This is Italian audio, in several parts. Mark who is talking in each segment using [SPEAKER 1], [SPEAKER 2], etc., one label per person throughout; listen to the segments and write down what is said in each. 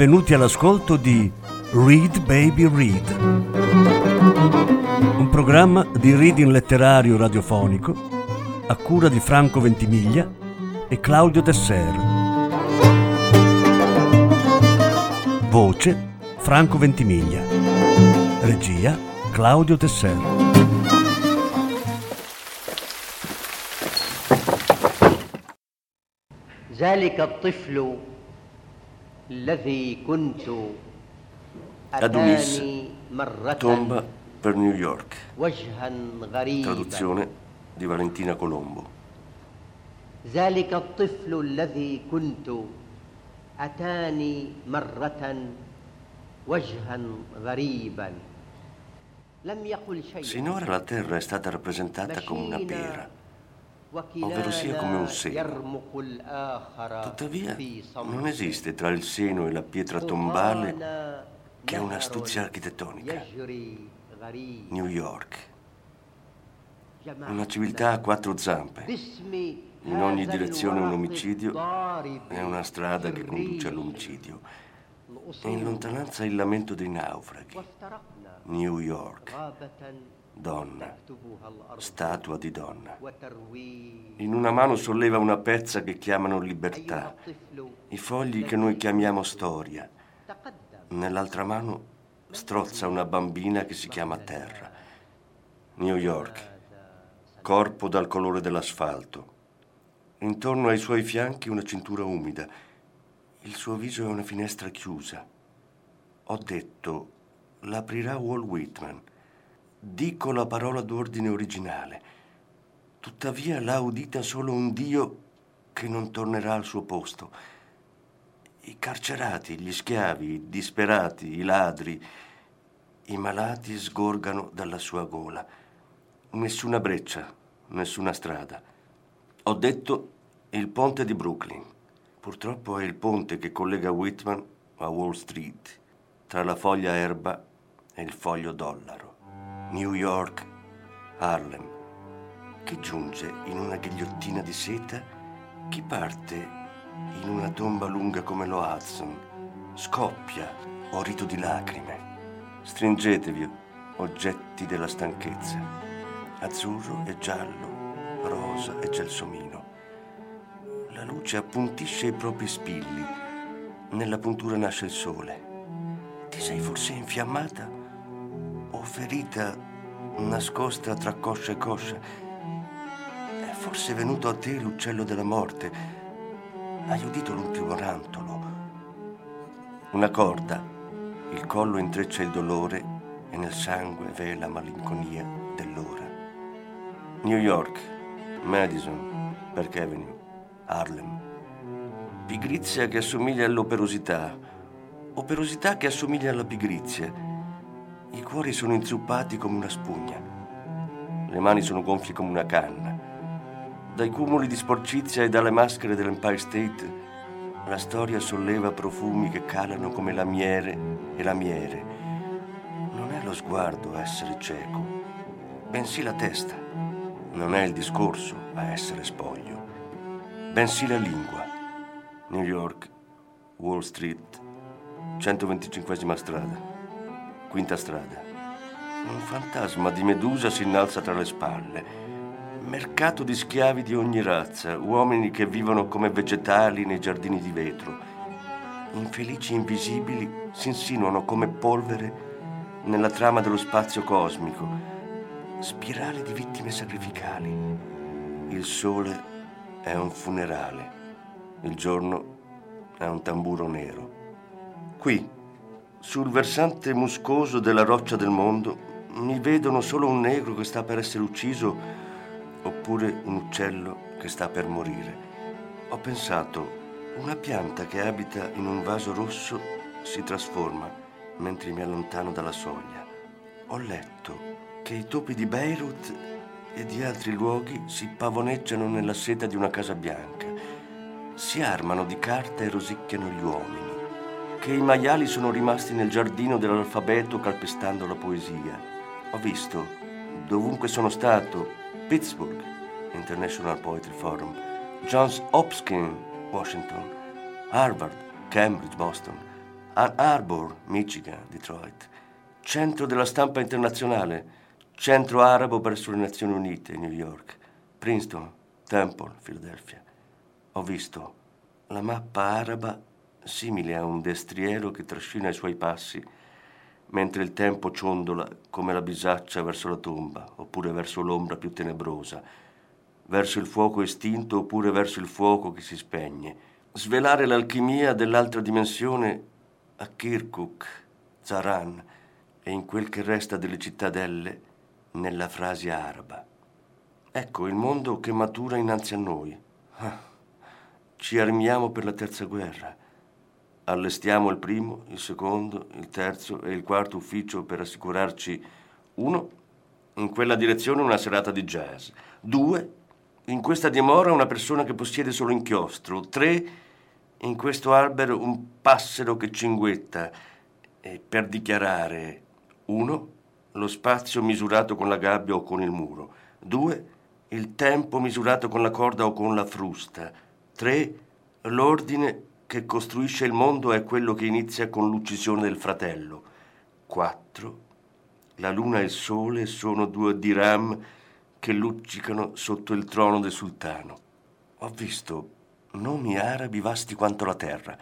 [SPEAKER 1] benvenuti all'ascolto di Read Baby Read, un programma di reading letterario radiofonico a cura di Franco Ventimiglia e Claudio Tesser. Voce Franco Ventimiglia. Regia Claudio Tesser.
[SPEAKER 2] ذلك الطفل الذي كنت
[SPEAKER 3] Adonis,
[SPEAKER 2] أتاني مرة
[SPEAKER 3] Tomba per New York.
[SPEAKER 2] وجها غريبا
[SPEAKER 3] Traduzione di Valentina Colombo.
[SPEAKER 2] ذلك الطفل الذي كنت أتاني مرة وجها غريبا لم يقل شيئا
[SPEAKER 3] Sinora la terra è stata rappresentata come una pera, ovvero sia come un seno. Tuttavia non esiste tra il seno e la pietra tombale che un'astuzia architettonica. New York, una civiltà a quattro zampe. In ogni direzione un omicidio è una strada che conduce all'omicidio. E in lontananza il lamento dei naufraghi. New York, donna, statua di donna. In una mano solleva una pezza che chiamano libertà, i fogli che noi chiamiamo storia. Nell'altra mano strozza una bambina che si chiama Terra. New York, corpo dal colore dell'asfalto. Intorno ai suoi fianchi una cintura umida. Il suo viso è una finestra chiusa. Ho detto, l'aprirà Walt Whitman. Dico la parola d'ordine originale. Tuttavia l'ha udita solo un Dio che non tornerà al suo posto. I carcerati, gli schiavi, i disperati, i ladri, i malati sgorgano dalla sua gola. Nessuna breccia, nessuna strada. Ho detto il ponte di Brooklyn. Purtroppo è il ponte che collega Whitman a Wall Street, tra la foglia erba e il foglio dollaro. New York, Harlem, che giunge in una ghigliottina di seta, chi parte in una tomba lunga come lo Hudson, scoppia o rito di lacrime. Stringetevi, oggetti della stanchezza, azzurro e giallo, rosa e gelsomino. La luce appuntisce i propri spilli, nella puntura nasce il sole. Ti sei forse infiammata o ferita nascosta tra coscia e coscia? È forse venuto a te l'uccello della morte? Hai udito l'ultimo rantolo? Una corda, il collo intreccia il dolore e nel sangue v'è la malinconia dell'ora. New York, Madison, Park Avenue, Harlem. Pigrizia che assomiglia all'operosità, operosità che assomiglia alla pigrizia. I cuori sono inzuppati come una spugna. Le mani sono gonfie come una canna. Dai cumuli di sporcizia e dalle maschere dell'Empire State, la storia solleva profumi che calano come la miere e la miere. Non è lo sguardo a essere cieco, bensì la testa. Non è il discorso a essere spoglio, bensì la lingua. New York, Wall Street, 125 strada, quinta strada. Un fantasma di Medusa si innalza tra le spalle. Mercato di schiavi di ogni razza, uomini che vivono come vegetali nei giardini di vetro. Infelici invisibili si insinuano come polvere nella trama dello spazio cosmico. Spirale di vittime sacrificali. Il sole è un funerale. Il giorno è un tamburo nero. Qui, sul versante muscoso della roccia del mondo, mi vedono solo un negro che sta per essere ucciso oppure un uccello che sta per morire. Ho pensato, una pianta che abita in un vaso rosso si trasforma mentre mi allontano dalla soglia. Ho letto che i topi di Beirut e di altri luoghi si pavoneggiano nella seta di una casa bianca, si armano di carta e rosicchiano gli uomini, che i maiali sono rimasti nel giardino dell'alfabeto calpestando la poesia. Ho visto, dovunque sono stato, Pittsburgh, International Poetry Forum, Johns Hopkins, Washington, Harvard, Cambridge, Boston, Ann Arbor, Michigan, Detroit. Centro della stampa internazionale. Centro arabo presso le Nazioni Unite, New York. Princeton, Temple, Philadelphia. Ho visto la mappa araba simile a un destriero che trascina i suoi passi mentre il tempo ciondola come la bisaccia verso la tomba, oppure verso l'ombra più tenebrosa, verso il fuoco estinto oppure verso il fuoco che si spegne. Svelare l'alchimia dell'altra dimensione a Kirkuk, Zaran e in quel che resta delle cittadelle nella frase araba. Ecco il mondo che matura innanzi a noi. Ah, ci armiamo per la terza guerra Allestiamo il primo, il secondo, il terzo e il quarto ufficio per assicurarci uno, in quella direzione una serata di jazz. Due, in questa dimora una persona che possiede solo inchiostro. Tre, in questo albero un passero che cinguetta. E per dichiarare uno, lo spazio misurato con la gabbia o con il muro. Due, il tempo misurato con la corda o con la frusta. Tre, l'ordine che costruisce il mondo è quello che inizia con l'uccisione del fratello. 4. La luna e il sole sono due diram che luccicano sotto il trono del sultano. Ho visto nomi arabi vasti quanto la terra,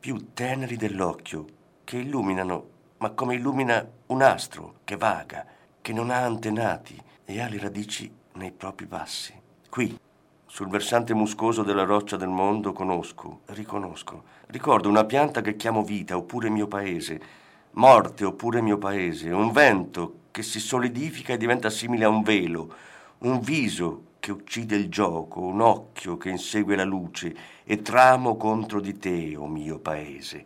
[SPEAKER 3] più teneri dell'occhio, che illuminano, ma come illumina un astro che vaga, che non ha antenati e ha le radici nei propri passi. Qui, sul versante muscoso della roccia del mondo conosco, riconosco. Ricordo una pianta che chiamo vita, oppure mio paese, morte, oppure mio paese, un vento che si solidifica e diventa simile a un velo, un viso che uccide il gioco, un occhio che insegue la luce e tramo contro di te, o oh mio paese.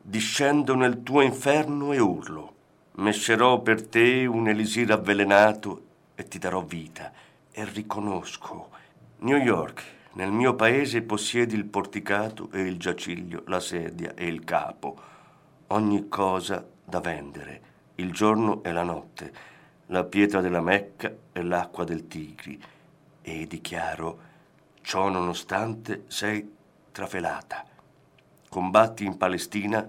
[SPEAKER 3] Discendo nel tuo inferno e urlo. Mescerò per te un elisir avvelenato e ti darò vita e riconosco New York, nel mio paese possiedi il porticato e il giaciglio, la sedia e il capo, ogni cosa da vendere, il giorno e la notte, la pietra della Mecca e l'acqua del Tigri. E dichiaro, ciò nonostante sei trafelata. Combatti in Palestina,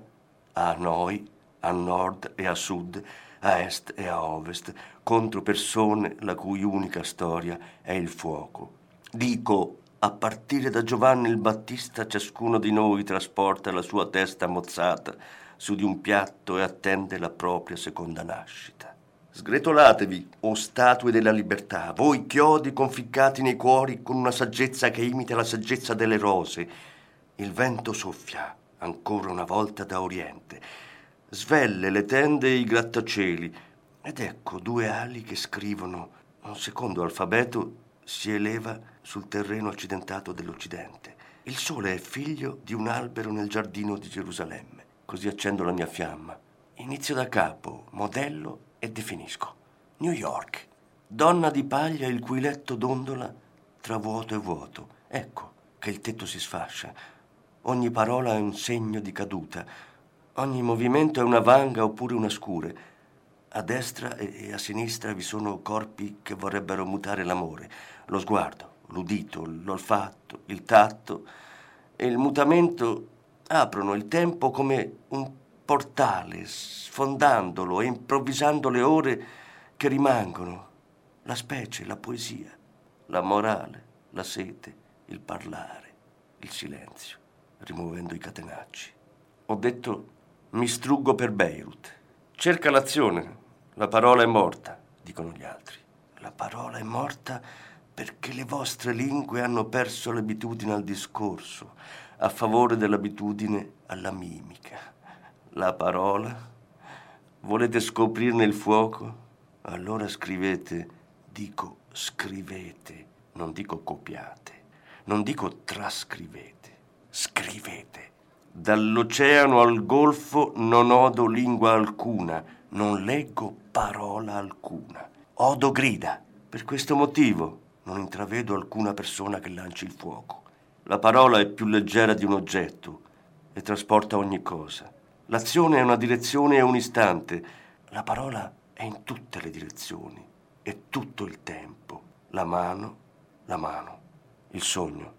[SPEAKER 3] a noi, a nord e a sud, a est e a ovest, contro persone la cui unica storia è il fuoco Dico, a partire da Giovanni il Battista, ciascuno di noi trasporta la sua testa mozzata su di un piatto e attende la propria seconda nascita. Sgretolatevi, o statue della libertà, voi chiodi conficcati nei cuori con una saggezza che imita la saggezza delle rose. Il vento soffia ancora una volta da oriente. Svelle le tende e i grattacieli. Ed ecco due ali che scrivono un secondo alfabeto si eleva sul terreno accidentato dell'Occidente. Il sole è figlio di un albero nel giardino di Gerusalemme. Così accendo la mia fiamma. Inizio da capo, modello e definisco. New York. Donna di paglia il cui letto dondola tra vuoto e vuoto. Ecco che il tetto si sfascia. Ogni parola è un segno di caduta. Ogni movimento è una vanga oppure una scure. A destra e a sinistra vi sono corpi che vorrebbero mutare l'amore, lo sguardo, l'udito, l'olfatto, il tatto e il mutamento aprono il tempo come un portale, sfondandolo e improvvisando le ore che rimangono, la specie, la poesia, la morale, la sete, il parlare, il silenzio, rimuovendo i catenacci. Ho detto mi struggo per Beirut. Cerca l'azione, la parola è morta, dicono gli altri. La parola è morta perché le vostre lingue hanno perso l'abitudine al discorso a favore dell'abitudine alla mimica. La parola? Volete scoprirne il fuoco? Allora scrivete, dico scrivete, non dico copiate, non dico trascrivete, scrivete. Dall'oceano al golfo non odo lingua alcuna, non leggo parola alcuna. Odo grida. Per questo motivo non intravedo alcuna persona che lanci il fuoco. La parola è più leggera di un oggetto e trasporta ogni cosa. L'azione è una direzione e un istante. La parola è in tutte le direzioni e tutto il tempo. La mano, la mano, il sogno.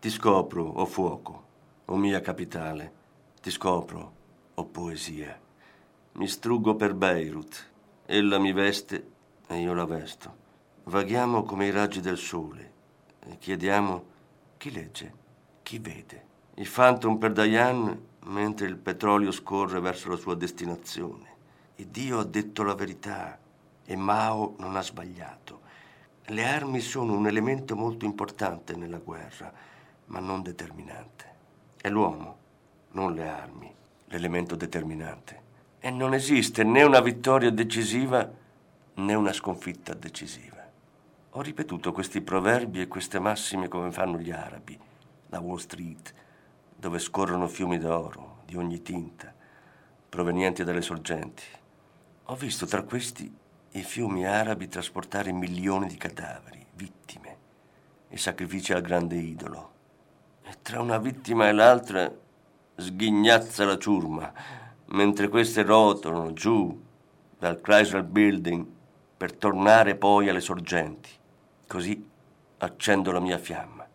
[SPEAKER 3] Ti scopro, o oh fuoco, o oh mia capitale. Ti scopro, o o poesia. Mi struggo per Beirut. Ella mi veste e io la vesto. Vaghiamo come i raggi del sole e chiediamo chi legge, chi vede. Il Phantom per Diane mentre il petrolio scorre verso la sua destinazione. E Dio ha detto la verità e Mao non ha sbagliato. Le armi sono un elemento molto importante nella guerra, ma non determinante. È l'uomo, non le armi, l'elemento determinante. E non esiste né una vittoria decisiva né una sconfitta decisiva. Ho ripetuto questi proverbi e queste massime come fanno gli arabi, la Wall Street, dove scorrono fiumi d'oro di ogni tinta, provenienti dalle sorgenti. Ho visto tra questi i fiumi arabi trasportare milioni di cadaveri, vittime, e sacrifici al grande idolo. E tra una vittima e l'altra sghignazza la ciurma, mentre queste rotolano giù dal Chrysler Building per tornare poi alle sorgenti. Così accendo la mia fiamma.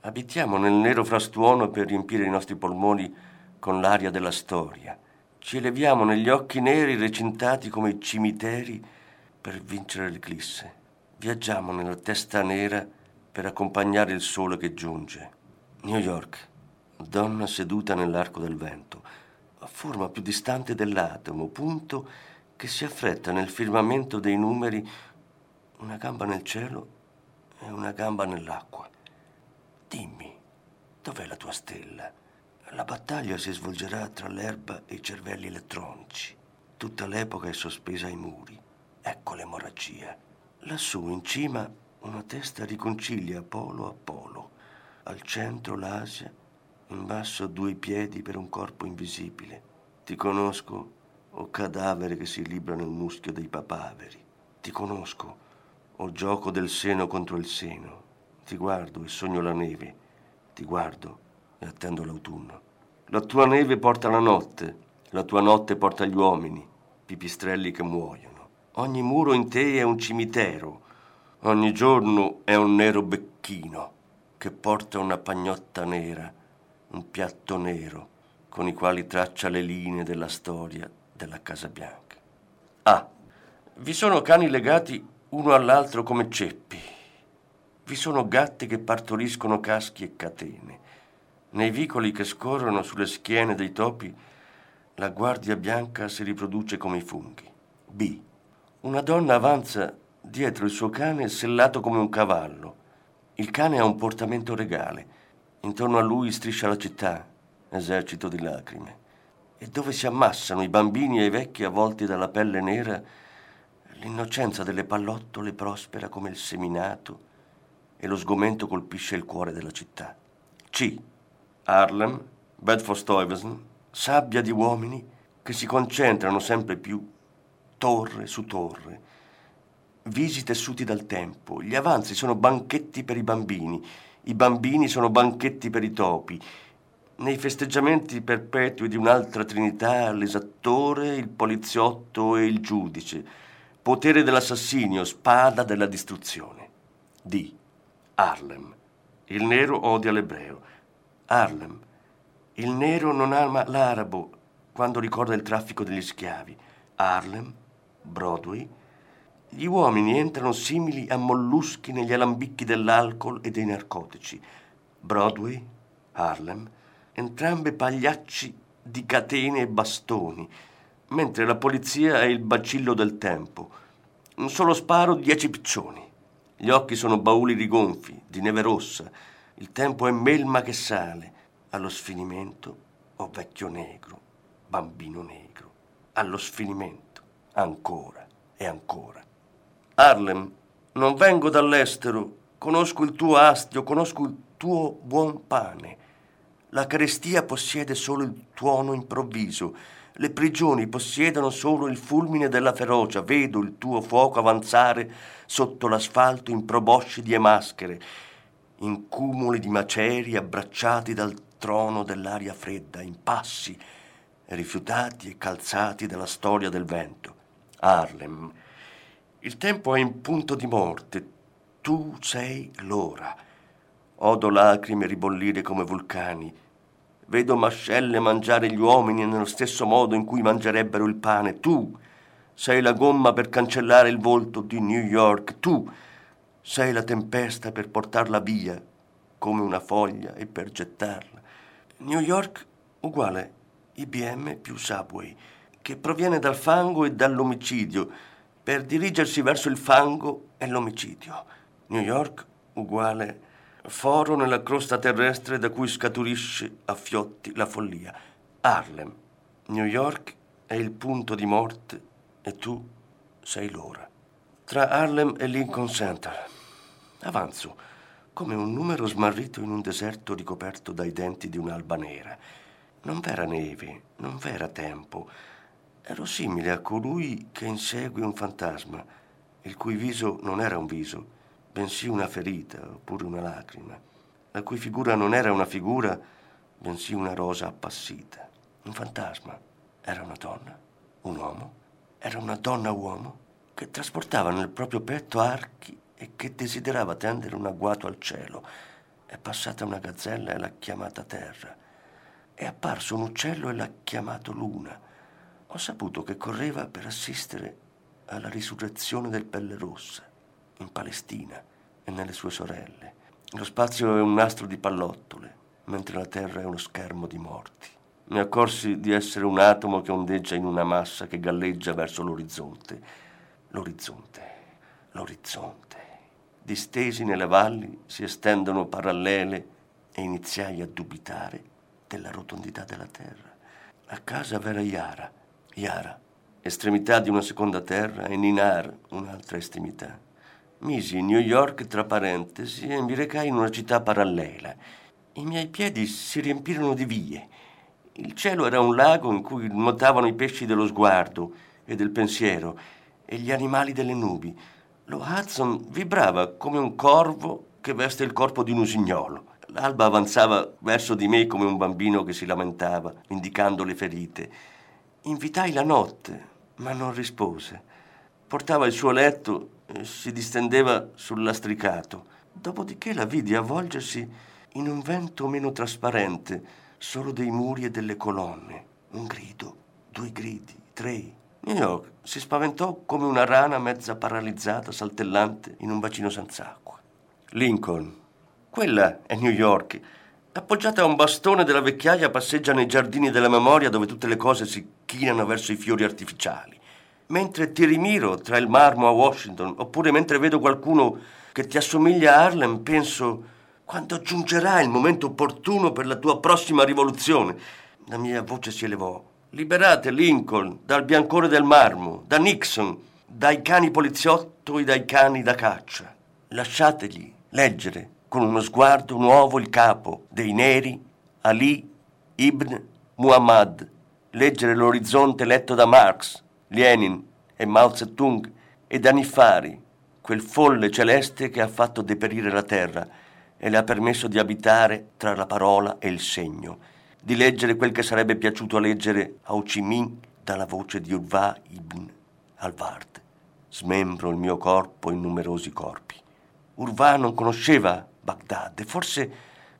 [SPEAKER 3] Abitiamo nel nero frastuono per riempire i nostri polmoni con l'aria della storia. Ci eleviamo negli occhi neri recintati come i cimiteri per vincere l'eclisse. Viaggiamo nella testa nera per accompagnare il sole che giunge. New York, donna seduta nell'arco del vento, forma più distante dell'atomo, punto che si affretta nel firmamento dei numeri, una gamba nel cielo e una gamba nell'acqua. Dimmi, dov'è la tua stella? La battaglia si svolgerà tra l'erba e i cervelli elettronici. Tutta l'epoca è sospesa ai muri. Ecco l'emorragia. Lassù in cima una testa riconcilia polo a polo. Al centro l'Asia, in basso due piedi per un corpo invisibile. Ti conosco, o cadavere che si libra nel muschio dei papaveri. Ti conosco, o gioco del seno contro il seno. Ti guardo e sogno la neve. Ti guardo e attendo l'autunno. La tua neve porta la notte, la tua notte porta gli uomini, pipistrelli che muoiono. Ogni muro in te è un cimitero, ogni giorno è un nero becchino che porta una pagnotta nera, un piatto nero con i quali traccia le linee della storia della Casa Bianca. Ah, vi sono cani legati uno all'altro come ceppi vi sono gatti che partoriscono caschi e catene. Nei vicoli che scorrono sulle schiene dei topi, la guardia bianca si riproduce come i funghi. B. Una donna avanza dietro il suo cane sellato come un cavallo. Il cane ha un portamento regale. Intorno a lui striscia la città, esercito di lacrime. E dove si ammassano i bambini e i vecchi avvolti dalla pelle nera, l'innocenza delle pallottole prospera come il seminato e lo sgomento colpisce il cuore della città. C. Harlem, Bedford-Stuyvesant, sabbia di uomini che si concentrano sempre più, torre su torre, visi tessuti dal tempo. Gli avanzi sono banchetti per i bambini, i bambini sono banchetti per i topi. Nei festeggiamenti perpetui di un'altra trinità, l'esattore, il poliziotto e il giudice, potere dell'assassinio, spada della distruzione. D. Harlem. Il nero odia l'ebreo. Harlem. Il nero non ama l'arabo quando ricorda il traffico degli schiavi. Harlem, Broadway. Gli uomini entrano simili a molluschi negli alambicchi dell'alcol e dei narcotici. Broadway, Harlem, entrambe pagliacci di catene e bastoni, mentre la polizia è il bacillo del tempo. Un solo sparo, dieci piccioni. Gli occhi sono bauli rigonfi, di neve rossa. Il tempo è melma che sale. Allo sfinimento, o vecchio negro, bambino negro. Allo sfinimento, ancora e ancora. Harlem, non vengo dall'estero, conosco il tuo astio, conosco il tuo buon pane. La carestia possiede solo il tuono improvviso, le prigioni possiedono solo il fulmine della ferocia, vedo il tuo fuoco avanzare sotto l'asfalto in proboscidi e maschere, in cumuli di macerie abbracciati dal trono dell'aria fredda, in passi rifiutati e calzati dalla storia del vento. Harlem, il tempo è in punto di morte, tu sei l'ora. Odo lacrime ribollire come vulcani, Vedo mascelle mangiare gli uomini nello stesso modo in cui mangerebbero il pane. Tu sei la gomma per cancellare il volto di New York. Tu sei la tempesta per portarla via come una foglia e per gettarla. New York uguale IBM più Subway, che proviene dal fango e dall'omicidio, per dirigersi verso il fango e l'omicidio. New York uguale foro nella crosta terrestre da cui scaturisce a fiotti la follia. Harlem. New York è il punto di morte e tu sei l'ora. Tra Harlem e Lincoln Center. Avanzo, come un numero smarrito in un deserto ricoperto dai denti di un'alba nera. Non v'era neve, non v'era tempo. Ero simile a colui che insegue un fantasma, il cui viso non era un viso, bensì una ferita oppure una lacrima, la cui figura non era una figura, bensì una rosa appassita. Un fantasma. Era una donna? Un uomo? Era una donna uomo che trasportava nel proprio petto archi e che desiderava tendere un agguato al cielo. È passata una gazzella e l'ha chiamata terra. È apparso un uccello e l'ha chiamato luna. Ho saputo che correva per assistere alla risurrezione del pelle rossa in Palestina e nelle sue sorelle. Lo spazio è un nastro di pallottole, mentre la terra è uno schermo di morti. Mi accorsi di essere un atomo che ondeggia in una massa che galleggia verso l'orizzonte. L'orizzonte, l'orizzonte. Distesi nelle valli si estendono parallele e iniziai a dubitare della rotondità della terra. A casa v'era Yara, Yara, estremità di una seconda terra, e Ninar, un'altra estremità misi New York tra parentesi e mi recai in una città parallela. I miei piedi si riempirono di vie. Il cielo era un lago in cui nuotavano i pesci dello sguardo e del pensiero e gli animali delle nubi. Lo Hudson vibrava come un corvo che veste il corpo di un usignolo. L'alba avanzava verso di me come un bambino che si lamentava, indicando le ferite. Invitai la notte, ma non rispose. Portava il suo letto e si distendeva sul lastricato. Dopodiché la vidi avvolgersi in un vento meno trasparente, solo dei muri e delle colonne. Un grido, due gridi, tre. New York si spaventò come una rana mezza paralizzata, saltellante in un bacino senza acqua. Lincoln. Quella è New York. Appoggiata a un bastone della vecchiaia passeggia nei giardini della memoria dove tutte le cose si chinano verso i fiori artificiali mentre ti rimiro tra il marmo a Washington, oppure mentre vedo qualcuno che ti assomiglia a Harlem, penso quando giungerà il momento opportuno per la tua prossima rivoluzione. La mia voce si elevò. Liberate Lincoln dal biancore del marmo, da Nixon, dai cani poliziotto e dai cani da caccia. Lasciategli leggere con uno sguardo nuovo il capo dei neri, Ali ibn Muhammad, leggere l'orizzonte letto da Marx, Lenin e Mao Zedong e Danifari, quel folle celeste che ha fatto deperire la terra e le ha permesso di abitare tra la parola e il segno, di leggere quel che sarebbe piaciuto leggere a Ho Chi Minh dalla voce di Urva ibn Alvard. Smembro il mio corpo in numerosi corpi. Urva non conosceva Baghdad e forse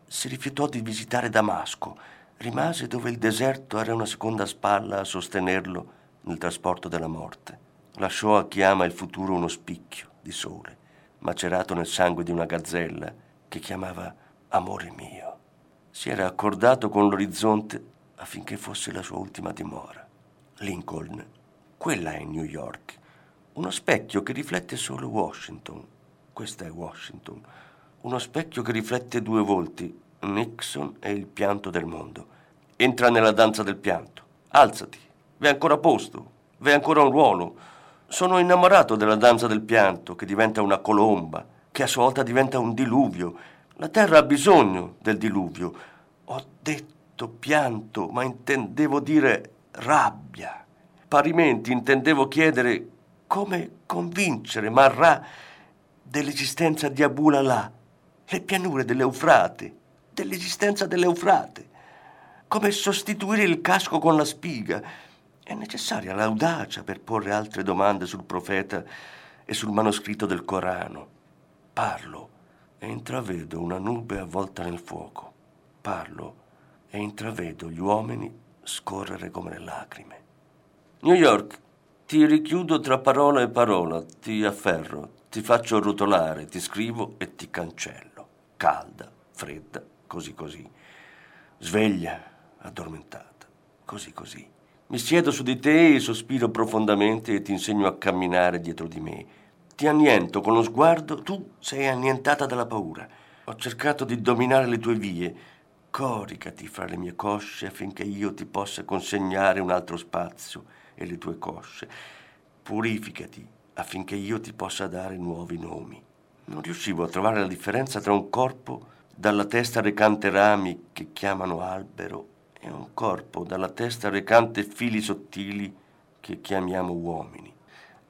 [SPEAKER 3] si rifiutò di visitare Damasco. Rimase dove il deserto era una seconda spalla a sostenerlo nel trasporto della morte. Lasciò a chi ama il futuro uno spicchio di sole, macerato nel sangue di una gazzella che chiamava amore mio. Si era accordato con l'orizzonte affinché fosse la sua ultima dimora. Lincoln, quella è New York, uno specchio che riflette solo Washington. Questa è Washington, uno specchio che riflette due volti, Nixon e il pianto del mondo. Entra nella danza del pianto. Alzati, V'è ancora posto, v'è ancora un ruolo. Sono innamorato della danza del pianto, che diventa una colomba, che a sua volta diventa un diluvio. La terra ha bisogno del diluvio. Ho detto pianto, ma intendevo dire rabbia. Parimenti intendevo chiedere come convincere Marrà dell'esistenza di Abulala, le pianure dell'Eufrate, dell'esistenza dell'Eufrate. Come sostituire il casco con la spiga, è necessaria l'audacia per porre altre domande sul profeta e sul manoscritto del Corano. Parlo e intravedo una nube avvolta nel fuoco. Parlo e intravedo gli uomini scorrere come le lacrime. New York, ti richiudo tra parola e parola, ti afferro, ti faccio rotolare, ti scrivo e ti cancello. Calda, fredda, così così. Sveglia, addormentata, così così. Mi siedo su di te e sospiro profondamente e ti insegno a camminare dietro di me. Ti anniento con lo sguardo, tu sei annientata dalla paura. Ho cercato di dominare le tue vie. Coricati fra le mie cosce affinché io ti possa consegnare un altro spazio e le tue cosce. Purificati affinché io ti possa dare nuovi nomi. Non riuscivo a trovare la differenza tra un corpo dalla testa recante rami che chiamano albero e un corpo dalla testa recante fili sottili che chiamiamo uomini.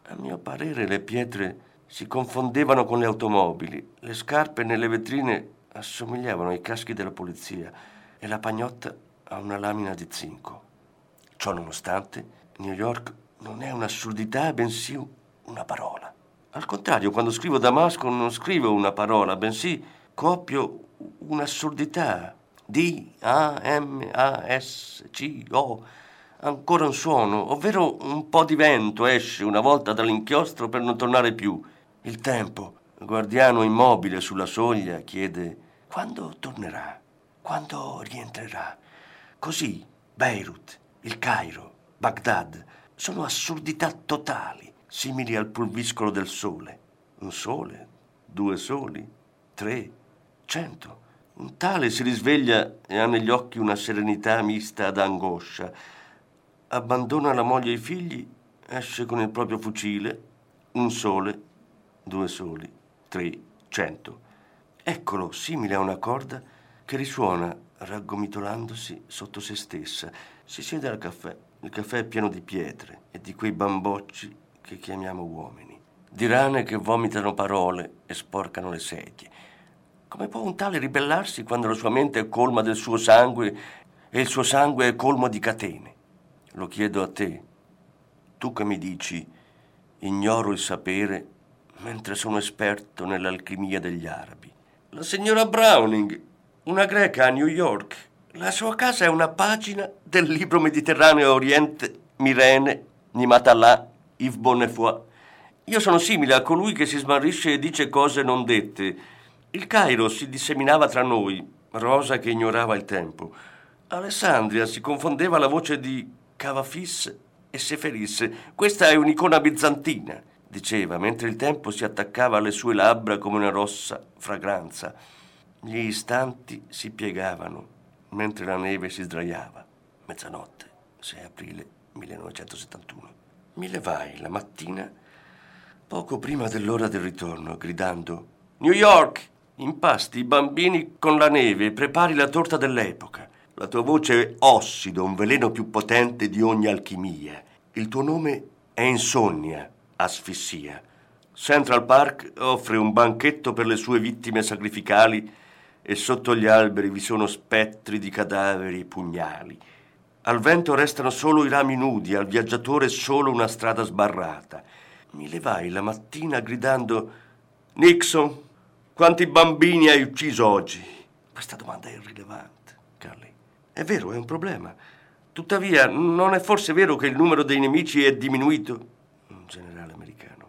[SPEAKER 3] A mio parere le pietre si confondevano con le automobili, le scarpe nelle vetrine assomigliavano ai caschi della polizia e la pagnotta a una lamina di zinco. Ciò nonostante, New York non è un'assurdità, bensì una parola. Al contrario, quando scrivo Damasco non scrivo una parola, bensì copio un'assurdità. D, A, M, A, S, C, O. Ancora un suono, ovvero un po' di vento esce una volta dall'inchiostro per non tornare più. Il tempo, guardiano immobile sulla soglia, chiede quando tornerà, quando rientrerà. Così Beirut, il Cairo, Baghdad sono assurdità totali, simili al pulviscolo del sole. Un sole, due soli, tre, cento. Un tale si risveglia e ha negli occhi una serenità mista ad angoscia. Abbandona la moglie e i figli, esce con il proprio fucile, un sole, due soli, tre, cento. Eccolo, simile a una corda che risuona raggomitolandosi sotto se stessa. Si siede al caffè. Il caffè è pieno di pietre e di quei bambocci che chiamiamo uomini. Di rane che vomitano parole e sporcano le sedie. Come può un tale ribellarsi quando la sua mente è colma del suo sangue e il suo sangue è colmo di catene? Lo chiedo a te, tu che mi dici ignoro il sapere mentre sono esperto nell'alchimia degli arabi. La signora Browning, una greca a New York, la sua casa è una pagina del libro Mediterraneo Oriente Mirene Nimatalà Yves Bonnefoy. Io sono simile a colui che si smarrisce e dice cose non dette. Il Cairo si disseminava tra noi, rosa che ignorava il tempo. Alessandria si confondeva la voce di Cavafis e Seferis. Questa è un'icona bizantina, diceva, mentre il tempo si attaccava alle sue labbra come una rossa fragranza. Gli istanti si piegavano mentre la neve si sdraiava. Mezzanotte, 6 aprile 1971. Mi levai la mattina poco prima dell'ora del ritorno, gridando New York! Impasti i bambini con la neve e prepari la torta dell'epoca. La tua voce è ossido, un veleno più potente di ogni alchimia. Il tuo nome è insonnia, asfissia. Central Park offre un banchetto per le sue vittime sacrificali e sotto gli alberi vi sono spettri di cadaveri e pugnali. Al vento restano solo i rami nudi, al viaggiatore solo una strada sbarrata. Mi levai la mattina gridando Nixon, quanti bambini hai ucciso oggi? Questa domanda è irrilevante, Carly. È vero, è un problema. Tuttavia, non è forse vero che il numero dei nemici è diminuito? Un generale americano.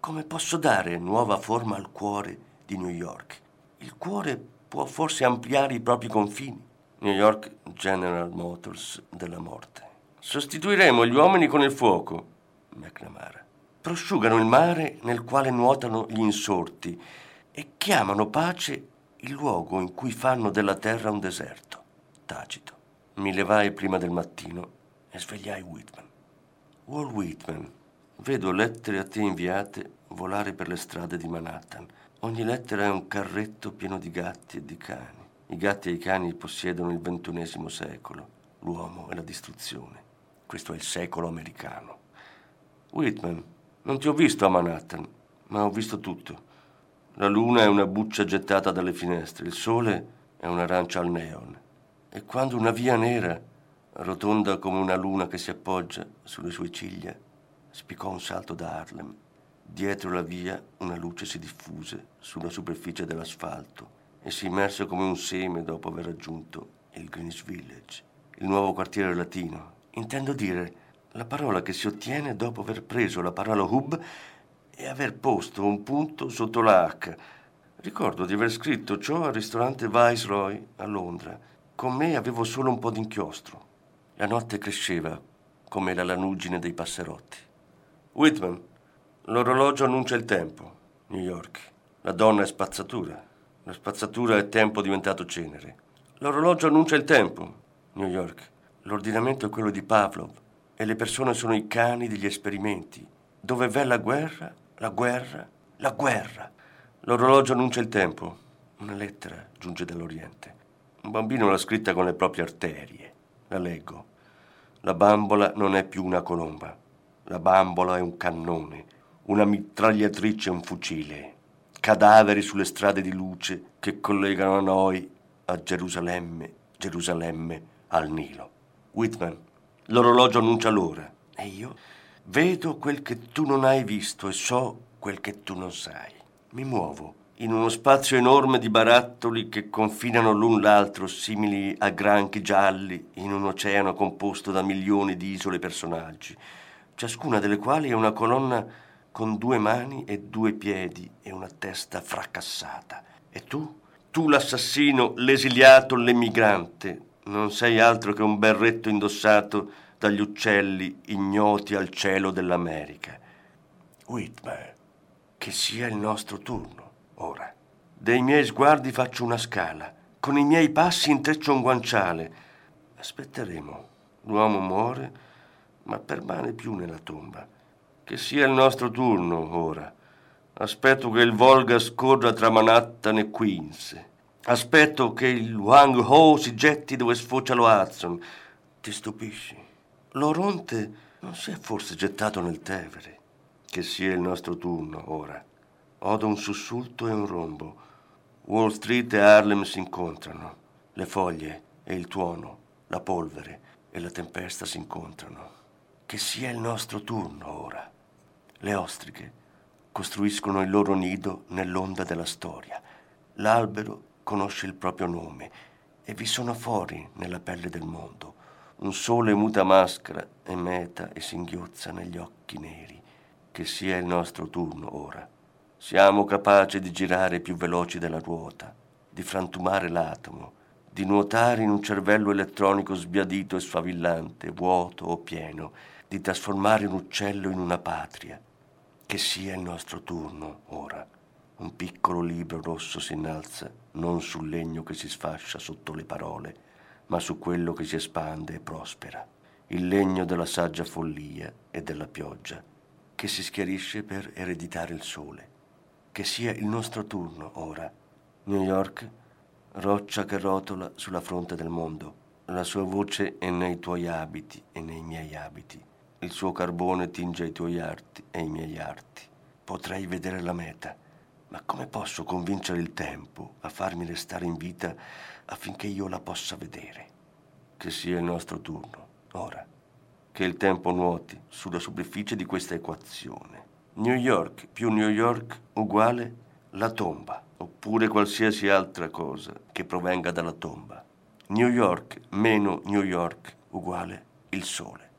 [SPEAKER 3] Come posso dare nuova forma al cuore di New York? Il cuore può forse ampliare i propri confini. New York General Motors della morte. Sostituiremo gli uomini con il fuoco, McNamara. Prosciugano il mare nel quale nuotano gli insorti e chiamano pace il luogo in cui fanno della terra un deserto. Tacito. Mi levai prima del mattino e svegliai Whitman. Walt Whitman, vedo lettere a te inviate volare per le strade di Manhattan Ogni lettera è un carretto pieno di gatti e di cani. I gatti e i cani possiedono il ventunesimo secolo, l'uomo e la distruzione. Questo è il secolo americano. Whitman, non ti ho visto a Manhattan, ma ho visto tutto. La luna è una buccia gettata dalle finestre, il sole è un'arancia al neon. E quando una via nera, rotonda come una luna che si appoggia sulle sue ciglia, spiccò un salto da Harlem, Dietro la via una luce si diffuse sulla superficie dell'asfalto e si immerse come un seme dopo aver raggiunto il Greenwich Village, il nuovo quartiere latino. Intendo dire la parola che si ottiene dopo aver preso la parola hub e aver posto un punto sotto la H. Ricordo di aver scritto ciò al ristorante Viceroy a Londra. Con me avevo solo un po' d'inchiostro. La notte cresceva come la lanugine dei passerotti. Whitman, l'orologio annuncia il tempo. New York. La donna è spazzatura. La spazzatura è tempo diventato cenere. L'orologio annuncia il tempo. New York. L'ordinamento è quello di Pavlov e le persone sono i cani degli esperimenti. Dove v'è la guerra, la guerra, la guerra. L'orologio annuncia il tempo. Una lettera giunge dall'Oriente. Un bambino l'ha scritta con le proprie arterie. La leggo. La bambola non è più una colomba. La bambola è un cannone, una mitragliatrice e un fucile. Cadaveri sulle strade di luce che collegano a noi a Gerusalemme, Gerusalemme, al Nilo. Whitman, l'orologio annuncia l'ora. E io vedo quel che tu non hai visto e so quel che tu non sai. Mi muovo in uno spazio enorme di barattoli che confinano l'un l'altro simili a granchi gialli in un oceano composto da milioni di isole personaggi, ciascuna delle quali è una colonna con due mani e due piedi e una testa fracassata. E tu? Tu l'assassino, l'esiliato, l'emigrante, non sei altro che un berretto indossato dagli uccelli ignoti al cielo dell'America. Whitmer, che sia il nostro turno ora. Dei miei sguardi faccio una scala, con i miei passi intreccio un guanciale. Aspetteremo. L'uomo muore, ma permane più nella tomba. Che sia il nostro turno ora. Aspetto che il Volga scorra tra Manhattan e Queens. Aspetto che il Wang Ho si getti dove sfocia lo Hudson. Ti stupisci? L'Oronte non si è forse gettato nel Tevere. Che sia il nostro turno ora. Odo un sussulto e un rombo. Wall Street e Harlem si incontrano. Le foglie e il tuono, la polvere e la tempesta si incontrano. Che sia il nostro turno ora. Le ostriche costruiscono il loro nido nell'onda della storia. L'albero conosce il proprio nome e vi sono fuori nella pelle del mondo. Un sole muta maschera e meta e singhiozza negli occhi neri. Che sia il nostro turno ora. Siamo capaci di girare più veloci della ruota, di frantumare l'atomo, di nuotare in un cervello elettronico sbiadito e sfavillante, vuoto o pieno, di trasformare un uccello in una patria. Che sia il nostro turno ora. Un piccolo libro rosso si innalza non sul legno che si sfascia sotto le parole, ma su quello che si espande e prospera. Il legno della saggia follia e della pioggia, che si schiarisce per ereditare il sole che sia il nostro turno ora. New York, roccia che rotola sulla fronte del mondo. La sua voce è nei tuoi abiti e nei miei abiti. Il suo carbone tinge i tuoi arti e i miei arti. Potrei vedere la meta, ma come posso convincere il tempo a farmi restare in vita affinché io la possa vedere? Che sia il nostro turno, ora. Che il tempo nuoti sulla superficie di questa equazione New York più New York uguale la tomba, oppure qualsiasi altra cosa che provenga dalla tomba. New York meno New York uguale il sole.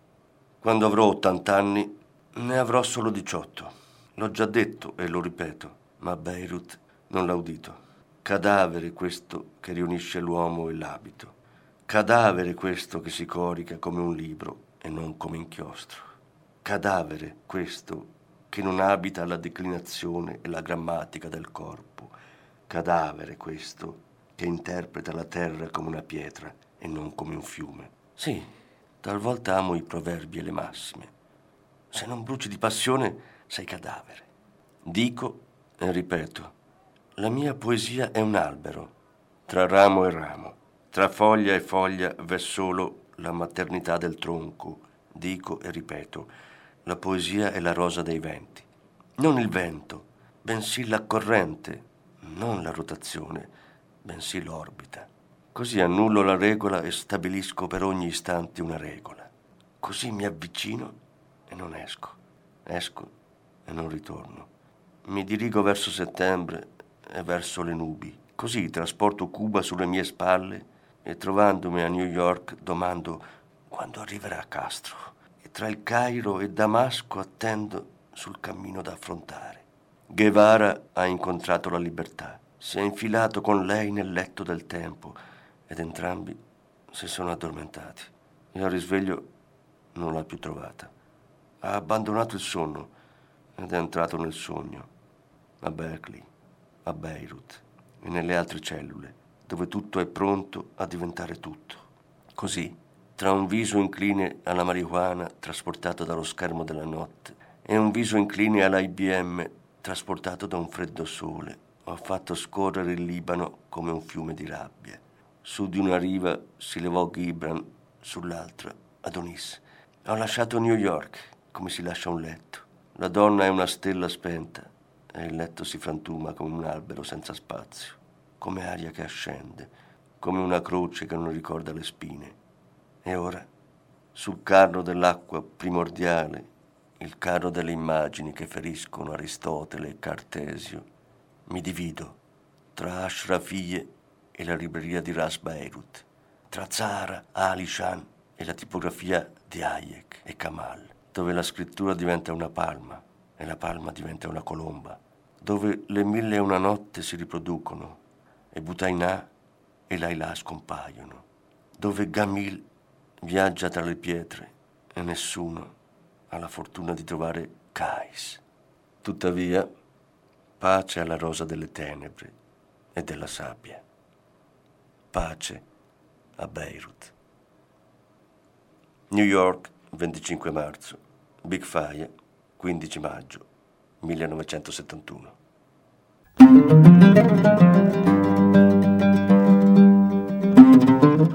[SPEAKER 3] Quando avrò 80 anni ne avrò solo 18. L'ho già detto e lo ripeto, ma Beirut non l'ha udito. Cadavere questo che riunisce l'uomo e l'abito. Cadavere questo che si corica come un libro e non come inchiostro. Cadavere questo che non abita la declinazione e la grammatica del corpo. Cadavere questo, che interpreta la terra come una pietra e non come un fiume. Sì, talvolta amo i proverbi e le massime. Se non bruci di passione, sei cadavere. Dico e ripeto, la mia poesia è un albero, tra ramo e ramo, tra foglia e foglia v'è solo la maternità del tronco. Dico e ripeto, la poesia è la rosa dei venti. Non il vento, bensì la corrente, non la rotazione, bensì l'orbita. Così annullo la regola e stabilisco per ogni istante una regola. Così mi avvicino e non esco. Esco e non ritorno. Mi dirigo verso settembre e verso le nubi. Così trasporto Cuba sulle mie spalle e trovandomi a New York domando quando arriverà Castro e tra il Cairo e Damasco attendo sul cammino da affrontare. Guevara ha incontrato la libertà, si è infilato con lei nel letto del tempo ed entrambi si sono addormentati e al risveglio non l'ha più trovata. Ha abbandonato il sonno ed è entrato nel sogno, a Berkeley, a Beirut e nelle altre cellule, dove tutto è pronto a diventare tutto. Così, tra un viso incline alla marijuana trasportato dallo schermo della notte e un viso incline all'IBM trasportato da un freddo sole, ho fatto scorrere il Libano come un fiume di rabbia. Su di una riva si levò Gibran, sull'altra Adonis. Ho lasciato New York come si lascia un letto. La donna è una stella spenta e il letto si frantuma come un albero senza spazio, come aria che ascende, come una croce che non ricorda le spine. E ora, sul carro dell'acqua primordiale, il carro delle immagini che feriscono Aristotele e Cartesio, mi divido tra Ashrafie e la libreria di Ras Beirut, tra Zara, Alishan e la tipografia di Hayek e Kamal, dove la scrittura diventa una palma e la palma diventa una colomba, dove le mille e una notte si riproducono e Butainà e Laila scompaiono, dove Gamil viaggia tra le pietre e nessuno ha la fortuna di trovare Kais. Tuttavia, pace alla rosa delle tenebre e della sabbia. Pace a Beirut. New York, 25 marzo. Big Fire, 15 maggio 1971.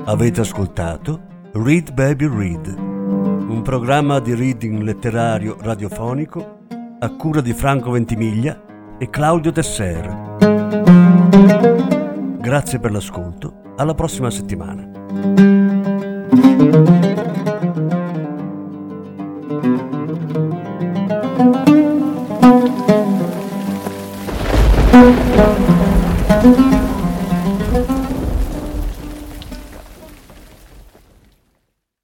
[SPEAKER 1] Avete ascoltato Read Baby Read, un programma di reading letterario radiofonico a cura di Franco Ventimiglia e Claudio Tesser. Grazie per l'ascolto, alla prossima settimana.